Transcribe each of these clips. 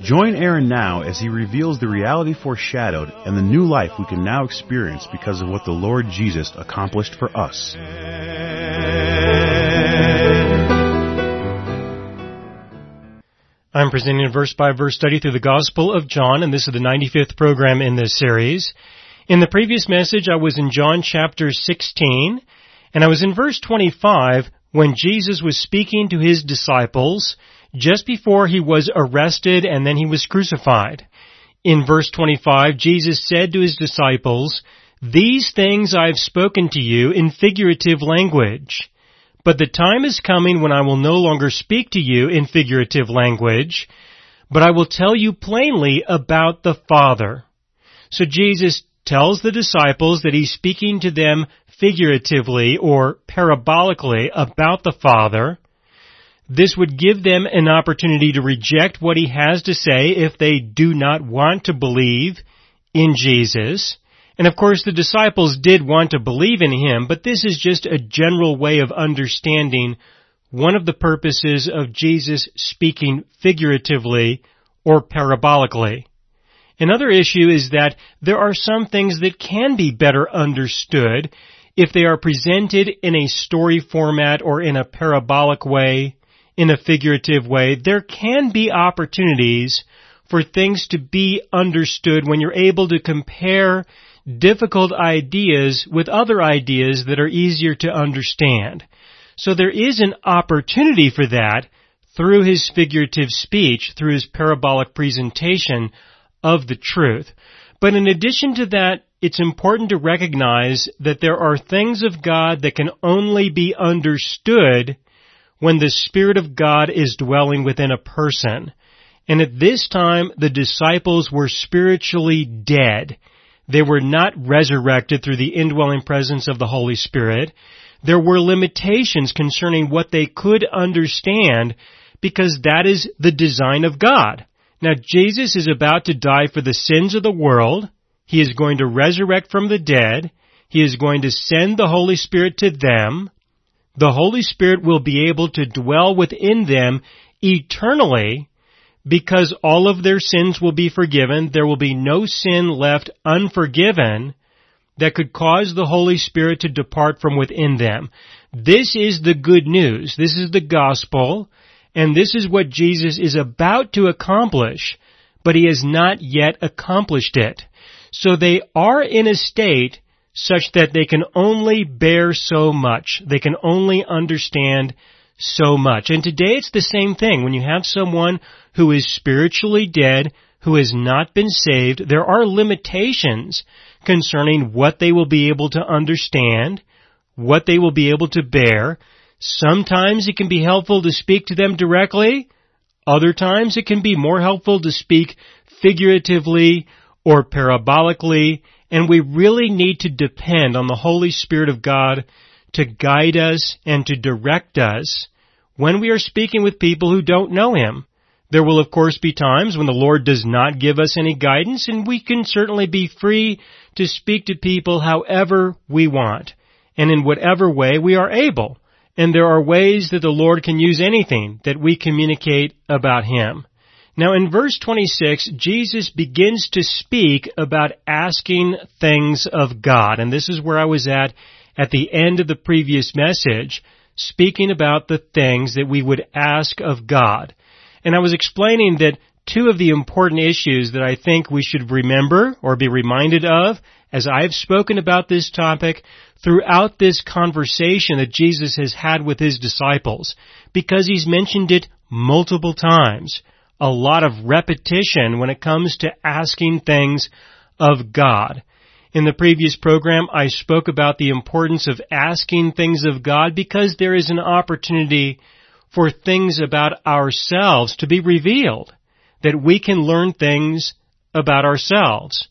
Join Aaron now as he reveals the reality foreshadowed and the new life we can now experience because of what the Lord Jesus accomplished for us. I'm presenting a verse by verse study through the Gospel of John, and this is the 95th program in this series. In the previous message, I was in John chapter 16, and I was in verse 25 when Jesus was speaking to his disciples just before he was arrested and then he was crucified. In verse 25, Jesus said to his disciples, These things I have spoken to you in figurative language. But the time is coming when I will no longer speak to you in figurative language, but I will tell you plainly about the Father. So Jesus tells the disciples that he's speaking to them figuratively or parabolically about the Father. This would give them an opportunity to reject what he has to say if they do not want to believe in Jesus. And of course the disciples did want to believe in him, but this is just a general way of understanding one of the purposes of Jesus speaking figuratively or parabolically. Another issue is that there are some things that can be better understood if they are presented in a story format or in a parabolic way in a figurative way, there can be opportunities for things to be understood when you're able to compare difficult ideas with other ideas that are easier to understand. So there is an opportunity for that through his figurative speech, through his parabolic presentation of the truth. But in addition to that, it's important to recognize that there are things of God that can only be understood when the Spirit of God is dwelling within a person. And at this time, the disciples were spiritually dead. They were not resurrected through the indwelling presence of the Holy Spirit. There were limitations concerning what they could understand because that is the design of God. Now Jesus is about to die for the sins of the world. He is going to resurrect from the dead. He is going to send the Holy Spirit to them the Holy Spirit will be able to dwell within them eternally because all of their sins will be forgiven. There will be no sin left unforgiven that could cause the Holy Spirit to depart from within them. This is the good news. This is the gospel. And this is what Jesus is about to accomplish, but he has not yet accomplished it. So they are in a state such that they can only bear so much. They can only understand so much. And today it's the same thing. When you have someone who is spiritually dead, who has not been saved, there are limitations concerning what they will be able to understand, what they will be able to bear. Sometimes it can be helpful to speak to them directly. Other times it can be more helpful to speak figuratively or parabolically and we really need to depend on the Holy Spirit of God to guide us and to direct us when we are speaking with people who don't know Him. There will of course be times when the Lord does not give us any guidance and we can certainly be free to speak to people however we want and in whatever way we are able. And there are ways that the Lord can use anything that we communicate about Him. Now in verse 26, Jesus begins to speak about asking things of God. And this is where I was at at the end of the previous message, speaking about the things that we would ask of God. And I was explaining that two of the important issues that I think we should remember or be reminded of as I've spoken about this topic throughout this conversation that Jesus has had with his disciples because he's mentioned it multiple times a lot of repetition when it comes to asking things of God. In the previous program, I spoke about the importance of asking things of God because there is an opportunity for things about ourselves to be revealed, that we can learn things about ourselves.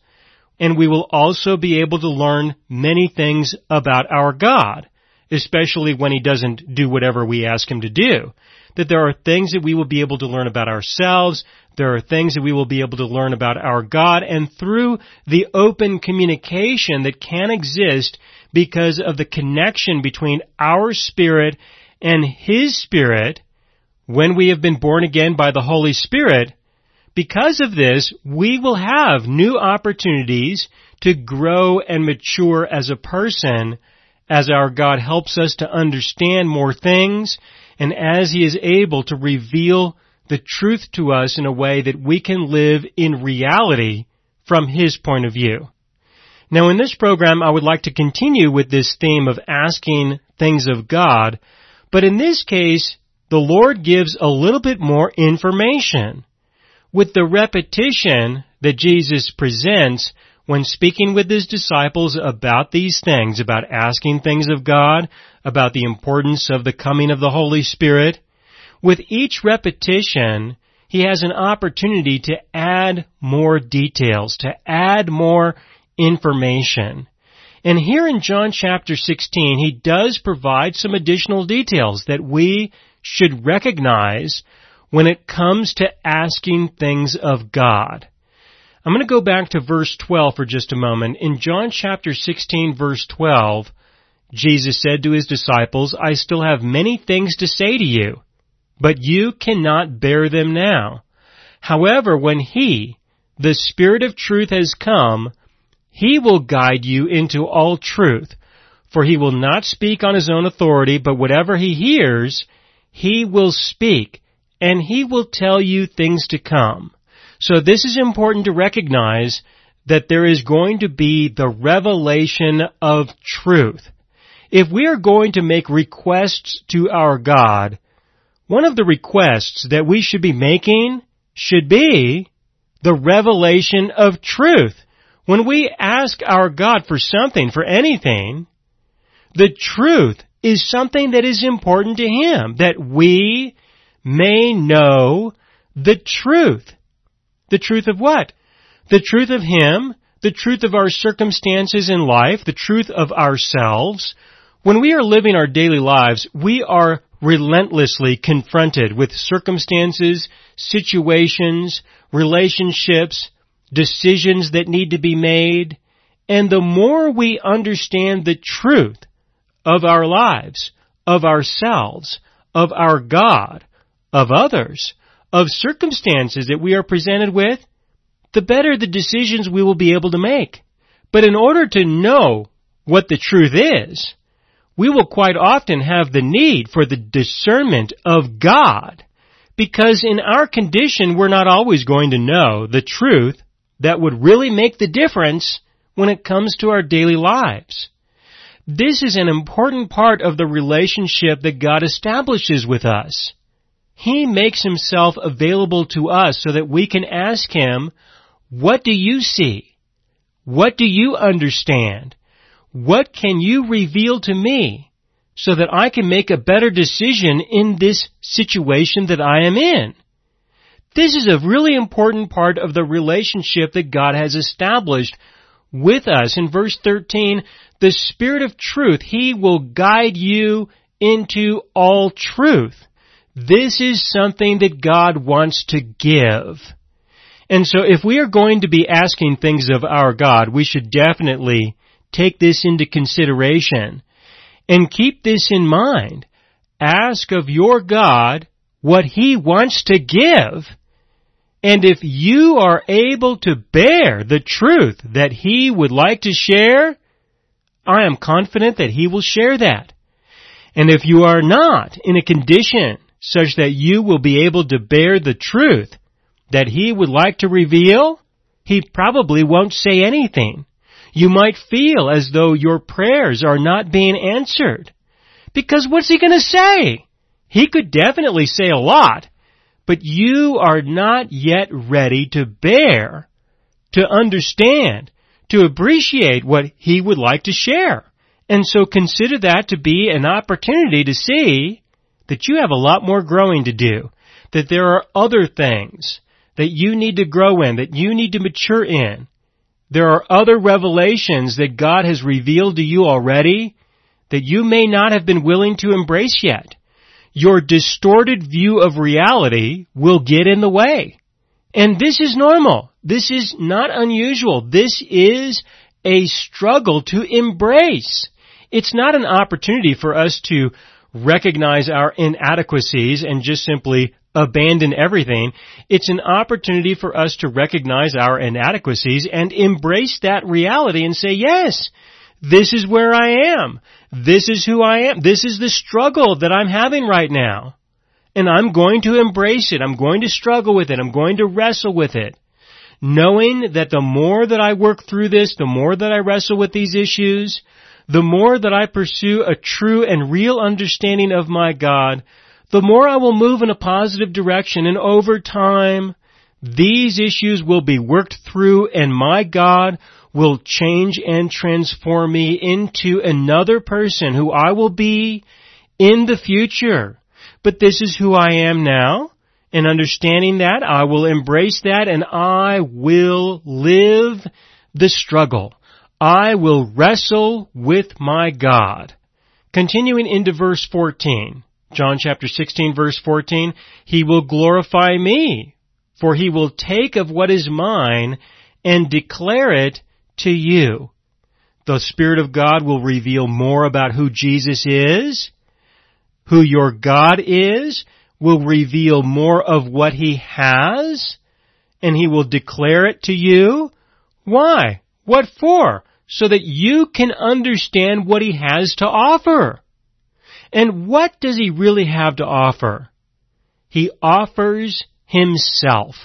and we will also be able to learn many things about our God, especially when He doesn't do whatever we ask Him to do. That there are things that we will be able to learn about ourselves, there are things that we will be able to learn about our God, and through the open communication that can exist because of the connection between our spirit and His Spirit, when we have been born again by the Holy Spirit, because of this, we will have new opportunities to grow and mature as a person as our God helps us to understand more things and as He is able to reveal the truth to us in a way that we can live in reality from His point of view. Now in this program I would like to continue with this theme of asking things of God, but in this case the Lord gives a little bit more information. With the repetition that Jesus presents when speaking with his disciples about these things, about asking things of God, about the importance of the coming of the Holy Spirit, with each repetition, he has an opportunity to add more details, to add more information. And here in John chapter 16, he does provide some additional details that we should recognize when it comes to asking things of God. I'm going to go back to verse 12 for just a moment. In John chapter 16 verse 12, Jesus said to his disciples, I still have many things to say to you, but you cannot bear them now. However, when He, the Spirit of truth has come, He will guide you into all truth, for He will not speak on His own authority, but whatever He hears, he will speak and He will tell you things to come. So this is important to recognize that there is going to be the revelation of truth. If we are going to make requests to our God, one of the requests that we should be making should be the revelation of truth. When we ask our God for something, for anything, the truth is something that is important to Him, that we may know the truth. The truth of what? The truth of Him, the truth of our circumstances in life, the truth of ourselves. When we are living our daily lives, we are relentlessly confronted with circumstances, situations, relationships, decisions that need to be made, and the more we understand the truth of our lives, of ourselves, of our God, of others, of circumstances that we are presented with, the better the decisions we will be able to make. But in order to know what the truth is, we will quite often have the need for the discernment of God. Because in our condition, we're not always going to know the truth that would really make the difference when it comes to our daily lives. This is an important part of the relationship that God establishes with us. He makes himself available to us so that we can ask him, what do you see? What do you understand? What can you reveal to me so that I can make a better decision in this situation that I am in? This is a really important part of the relationship that God has established with us. In verse 13, the Spirit of truth, He will guide you into all truth. This is something that God wants to give. And so if we are going to be asking things of our God, we should definitely take this into consideration and keep this in mind. Ask of your God what He wants to give and if you are able to bear the truth that He would like to share, I am confident that He will share that. And if you are not in a condition such that you will be able to bear the truth that He would like to reveal, He probably won't say anything. You might feel as though your prayers are not being answered. Because what's He gonna say? He could definitely say a lot, but you are not yet ready to bear, to understand, to appreciate what He would like to share. And so consider that to be an opportunity to see that you have a lot more growing to do, that there are other things that you need to grow in, that you need to mature in, there are other revelations that God has revealed to you already that you may not have been willing to embrace yet. Your distorted view of reality will get in the way. And this is normal. This is not unusual. This is a struggle to embrace. It's not an opportunity for us to recognize our inadequacies and just simply abandon everything. It's an opportunity for us to recognize our inadequacies and embrace that reality and say, yes, this is where I am. This is who I am. This is the struggle that I'm having right now. And I'm going to embrace it. I'm going to struggle with it. I'm going to wrestle with it. Knowing that the more that I work through this, the more that I wrestle with these issues, the more that I pursue a true and real understanding of my God, the more I will move in a positive direction and over time, these issues will be worked through and my God will change and transform me into another person who I will be in the future. But this is who I am now. And understanding that, I will embrace that and I will live the struggle. I will wrestle with my God. Continuing into verse 14, John chapter 16 verse 14, He will glorify me, for He will take of what is mine and declare it to you. The Spirit of God will reveal more about who Jesus is, who your God is, will reveal more of what He has, and He will declare it to you. Why? What for? So that you can understand what He has to offer. And what does He really have to offer? He offers Himself.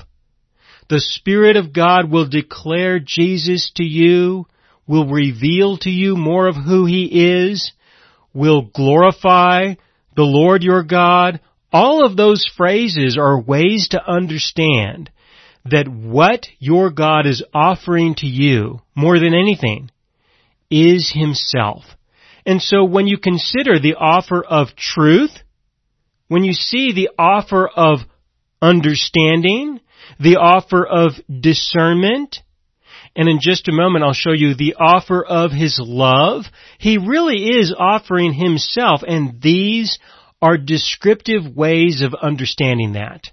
The Spirit of God will declare Jesus to you, will reveal to you more of who He is, will glorify the Lord your God. All of those phrases are ways to understand that what your God is offering to you, more than anything, is Himself. And so when you consider the offer of truth, when you see the offer of understanding, the offer of discernment, and in just a moment I'll show you the offer of His love. He really is offering Himself, and these are descriptive ways of understanding that.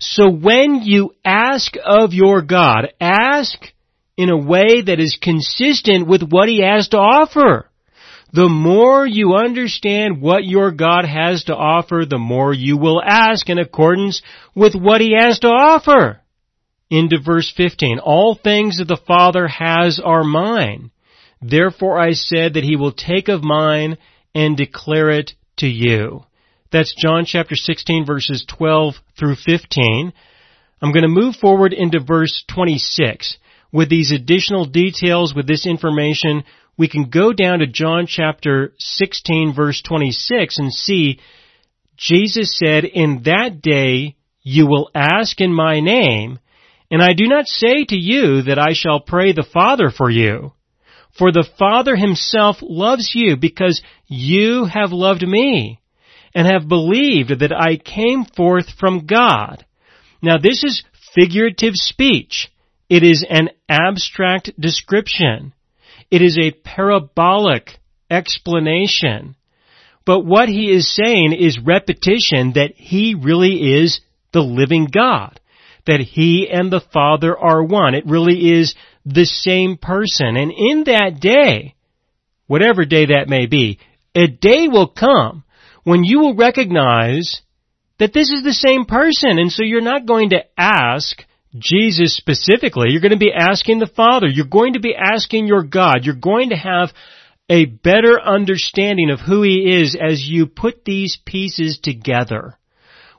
So when you ask of your God, ask in a way that is consistent with what He has to offer. The more you understand what your God has to offer, the more you will ask in accordance with what He has to offer. Into verse 15, all things that the Father has are mine. Therefore I said that He will take of mine and declare it to you. That's John chapter 16 verses 12 through 15. I'm going to move forward into verse 26. With these additional details, with this information, we can go down to John chapter 16 verse 26 and see Jesus said, In that day you will ask in my name, and I do not say to you that I shall pray the Father for you. For the Father himself loves you because you have loved me and have believed that I came forth from God. Now this is figurative speech. It is an abstract description. It is a parabolic explanation. But what he is saying is repetition that he really is the living God. That he and the Father are one. It really is the same person. And in that day, whatever day that may be, a day will come when you will recognize that this is the same person. And so you're not going to ask Jesus specifically. You're going to be asking the Father. You're going to be asking your God. You're going to have a better understanding of who He is as you put these pieces together.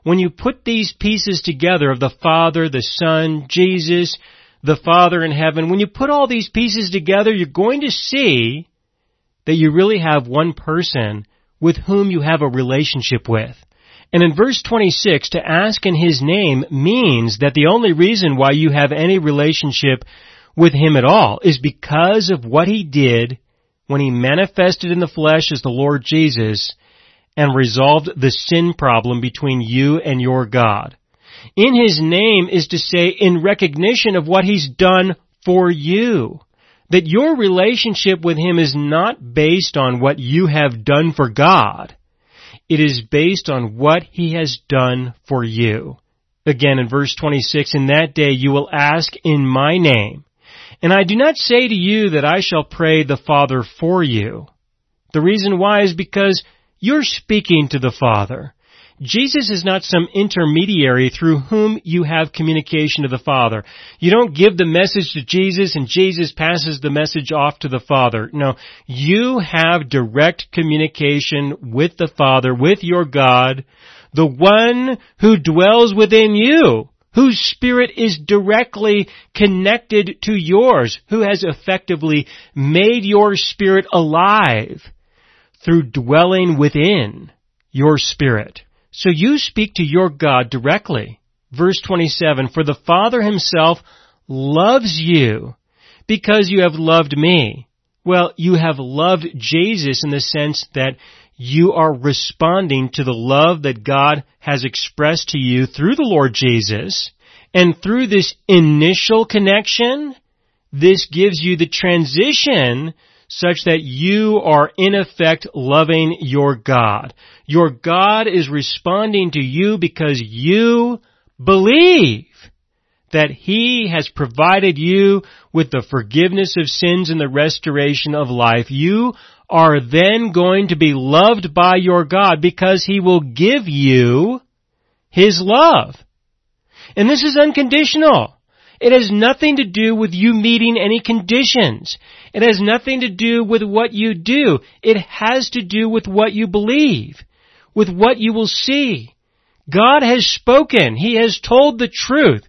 When you put these pieces together of the Father, the Son, Jesus, the Father in heaven, when you put all these pieces together, you're going to see that you really have one person with whom you have a relationship with. And in verse 26, to ask in His name means that the only reason why you have any relationship with Him at all is because of what He did when He manifested in the flesh as the Lord Jesus and resolved the sin problem between you and your God. In His name is to say in recognition of what He's done for you. that your relationship with Him is not based on what you have done for God. It is based on what He has done for you. Again in verse 26, in that day you will ask in my name. And I do not say to you that I shall pray the Father for you. The reason why is because you're speaking to the Father. Jesus is not some intermediary through whom you have communication to the Father. You don't give the message to Jesus and Jesus passes the message off to the Father. No, you have direct communication with the Father, with your God, the one who dwells within you, whose spirit is directly connected to yours, who has effectively made your spirit alive through dwelling within your spirit. So you speak to your God directly. Verse 27, For the Father himself loves you because you have loved me. Well, you have loved Jesus in the sense that you are responding to the love that God has expressed to you through the Lord Jesus. And through this initial connection, this gives you the transition such that you are in effect loving your God. Your God is responding to you because you believe that He has provided you with the forgiveness of sins and the restoration of life. You are then going to be loved by your God because He will give you His love. And this is unconditional. It has nothing to do with you meeting any conditions. It has nothing to do with what you do. It has to do with what you believe, with what you will see. God has spoken. He has told the truth.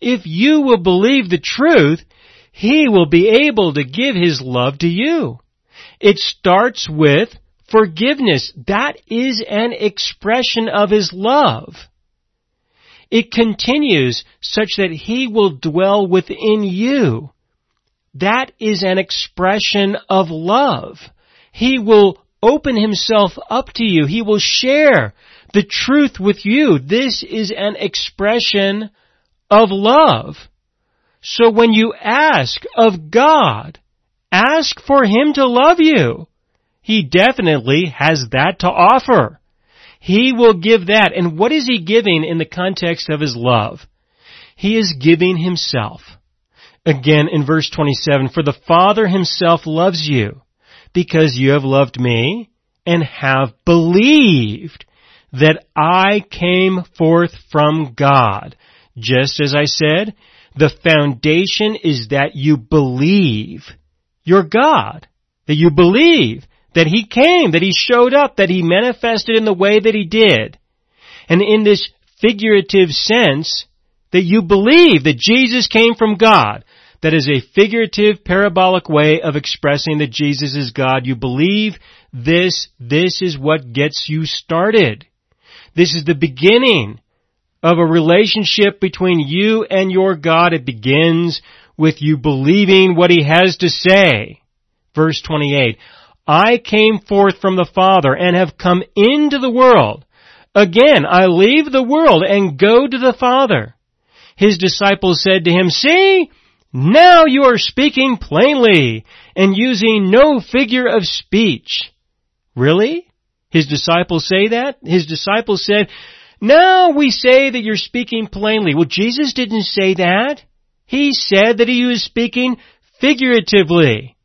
If you will believe the truth, He will be able to give His love to you. It starts with forgiveness. That is an expression of His love. It continues such that He will dwell within you. That is an expression of love. He will open Himself up to you. He will share the truth with you. This is an expression of love. So when you ask of God, ask for Him to love you. He definitely has that to offer. He will give that. And what is He giving in the context of His love? He is giving Himself. Again in verse 27, For the Father Himself loves you because you have loved me and have believed that I came forth from God. Just as I said, the foundation is that you believe your God. That you believe that He came, that He showed up, that He manifested in the way that He did. And in this figurative sense, that you believe that Jesus came from God. That is a figurative, parabolic way of expressing that Jesus is God. You believe this, this is what gets you started. This is the beginning of a relationship between you and your God. It begins with you believing what He has to say. Verse 28, I came forth from the Father and have come into the world. Again, I leave the world and go to the Father. His disciples said to him, See, now you are speaking plainly and using no figure of speech. Really? His disciples say that? His disciples said, now we say that you're speaking plainly. Well, Jesus didn't say that. He said that he was speaking figuratively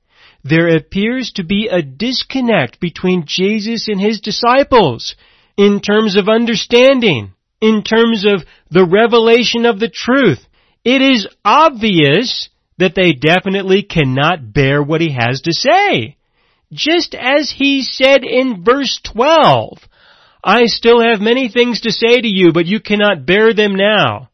there appears to be a disconnect between Jesus and his disciples in terms of understanding, in terms of the revelation of the truth. It is obvious that they definitely cannot bear what he has to say. Just as he said in verse 12, I still have many things to say to you, but you cannot bear them now.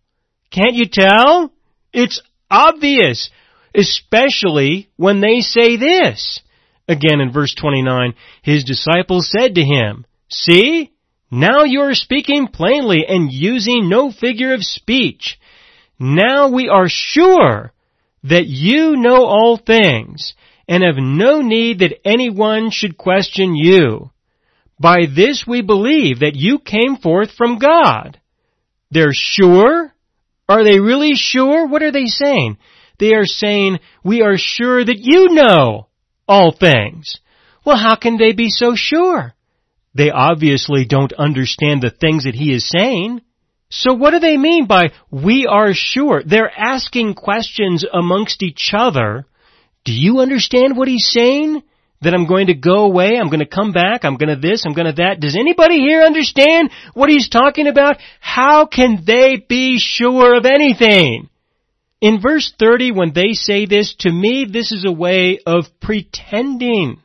Can't you tell? It's obvious especially when they say this. Again in verse 29, his disciples said to him, See, now you are speaking plainly and using no figure of speech. Now we are sure that you know all things and have no need that anyone should question you. By this we believe that you came forth from God. They're sure? Are they really sure? What are they saying? They are saying, we are sure that you know all things. Well, how can they be so sure? They obviously don't understand the things that he is saying. So what do they mean by we are sure? They're asking questions amongst each other. Do you understand what he's saying? That I'm going to go away, I'm going to come back, I'm going to this, I'm going to that. Does anybody here understand what he's talking about? How can they be sure of anything? In verse 30, when they say this, to me, this is a way of pretending.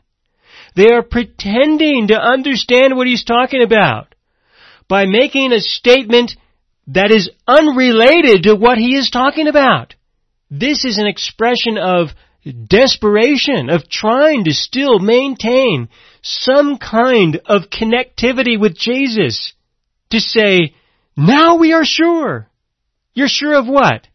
They are pretending to understand what he's talking about by making a statement that is unrelated to what he is talking about. This is an expression of desperation, of trying to still maintain some kind of connectivity with Jesus. To say, now we are sure. You're sure of what?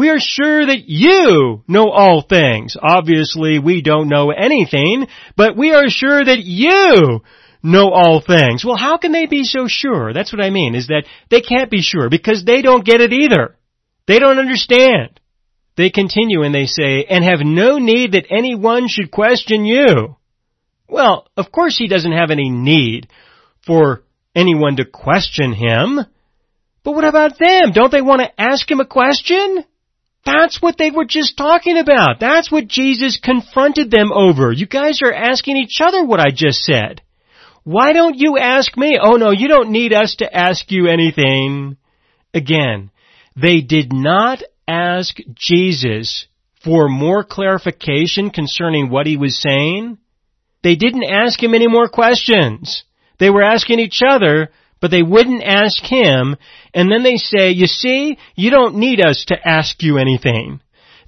We are sure that you know all things. Obviously, we don't know anything, but we are sure that you know all things. Well, how can they be so sure? That's what I mean, is that they can't be sure because they don't get it either. They don't understand. They continue and they say, and have no need that anyone should question you. Well, of course he doesn't have any need for anyone to question him. But what about them? Don't they want to ask him a question? That's what they were just talking about. That's what Jesus confronted them over. You guys are asking each other what I just said. Why don't you ask me? Oh no, you don't need us to ask you anything. Again, they did not ask Jesus for more clarification concerning what he was saying. They didn't ask him any more questions. They were asking each other, but they wouldn't ask him, and then they say, you see, you don't need us to ask you anything.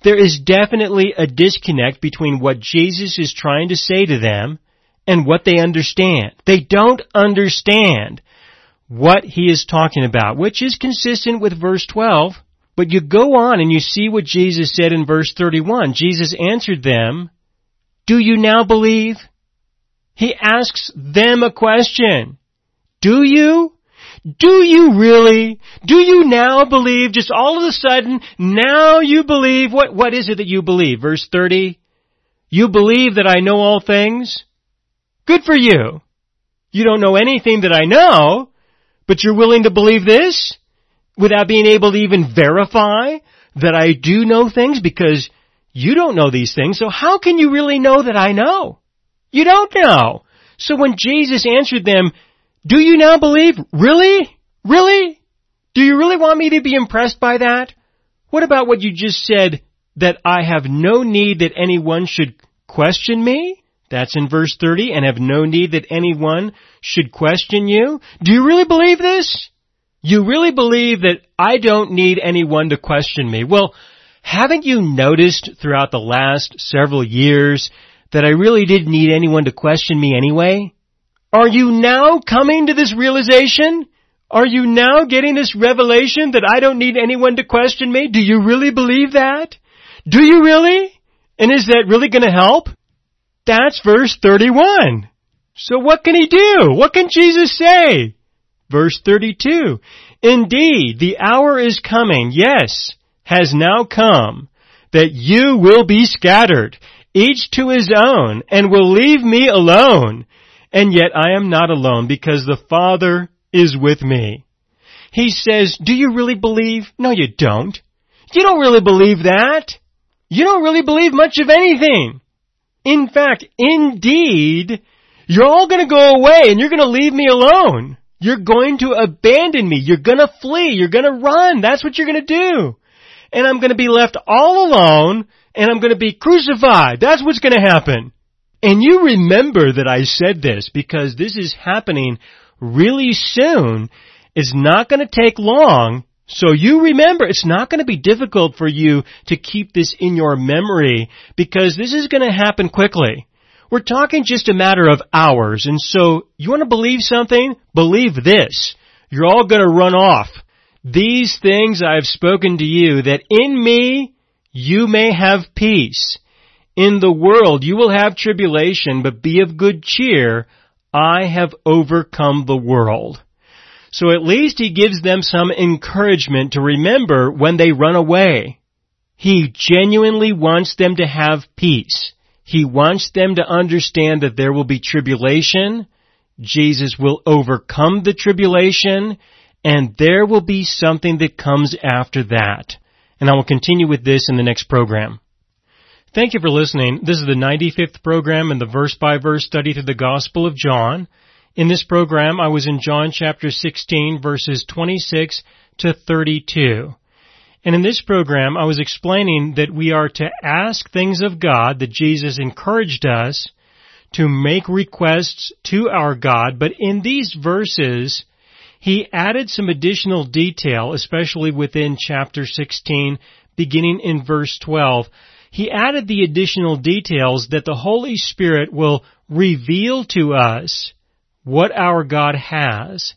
There is definitely a disconnect between what Jesus is trying to say to them and what they understand. They don't understand what he is talking about, which is consistent with verse 12. But you go on and you see what Jesus said in verse 31. Jesus answered them, Do you now believe? He asks them a question. Do you? Do you really? Do you now believe, just all of a sudden, now you believe, what, what is it that you believe? Verse 30, you believe that I know all things? Good for you. You don't know anything that I know, but you're willing to believe this? Without being able to even verify that I do know things because you don't know these things, so how can you really know that I know? You don't know. So when Jesus answered them, do you now believe? Really? Really? Do you really want me to be impressed by that? What about what you just said, that I have no need that anyone should question me? That's in verse 30, and have no need that anyone should question you? Do you really believe this? You really believe that I don't need anyone to question me? Well, haven't you noticed throughout the last several years that I really didn't need anyone to question me anyway? Are you now coming to this realization? Are you now getting this revelation that I don't need anyone to question me? Do you really believe that? Do you really? And is that really going to help? That's verse 31. So what can he do? What can Jesus say? Verse 32. Indeed, the hour is coming, yes, has now come, that you will be scattered, each to his own, and will leave me alone. And yet I am not alone because the Father is with me. He says, do you really believe? No, you don't. You don't really believe that. You don't really believe much of anything. In fact, indeed, you're all gonna go away and you're gonna leave me alone. You're going to abandon me. You're gonna flee. You're gonna run. That's what you're gonna do. And I'm gonna be left all alone and I'm gonna be crucified. That's what's gonna happen. And you remember that I said this because this is happening really soon. It's not going to take long. So you remember, it's not going to be difficult for you to keep this in your memory because this is going to happen quickly. We're talking just a matter of hours. And so you want to believe something? Believe this. You're all going to run off. These things I have spoken to you that in me you may have peace. In the world you will have tribulation, but be of good cheer. I have overcome the world. So at least he gives them some encouragement to remember when they run away. He genuinely wants them to have peace. He wants them to understand that there will be tribulation. Jesus will overcome the tribulation and there will be something that comes after that. And I will continue with this in the next program. Thank you for listening. This is the 95th program in the verse by verse study through the Gospel of John. In this program, I was in John chapter 16 verses 26 to 32. And in this program, I was explaining that we are to ask things of God that Jesus encouraged us to make requests to our God, but in these verses, he added some additional detail, especially within chapter 16, beginning in verse 12. He added the additional details that the Holy Spirit will reveal to us what our God has.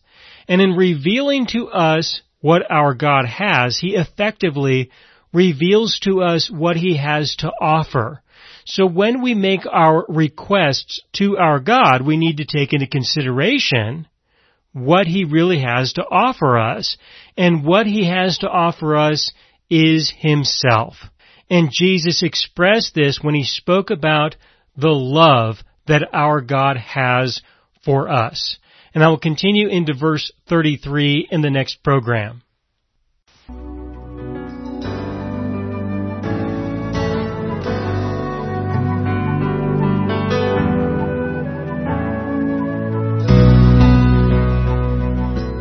And in revealing to us what our God has, He effectively reveals to us what He has to offer. So when we make our requests to our God, we need to take into consideration what He really has to offer us. And what He has to offer us is Himself. And Jesus expressed this when He spoke about the love that our God has for us. And I will continue into verse 33 in the next program.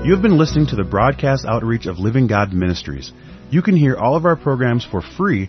You have been listening to the broadcast outreach of Living God Ministries. You can hear all of our programs for free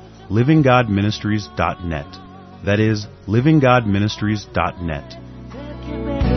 livinggodministries.net. That is, livinggodministries.net.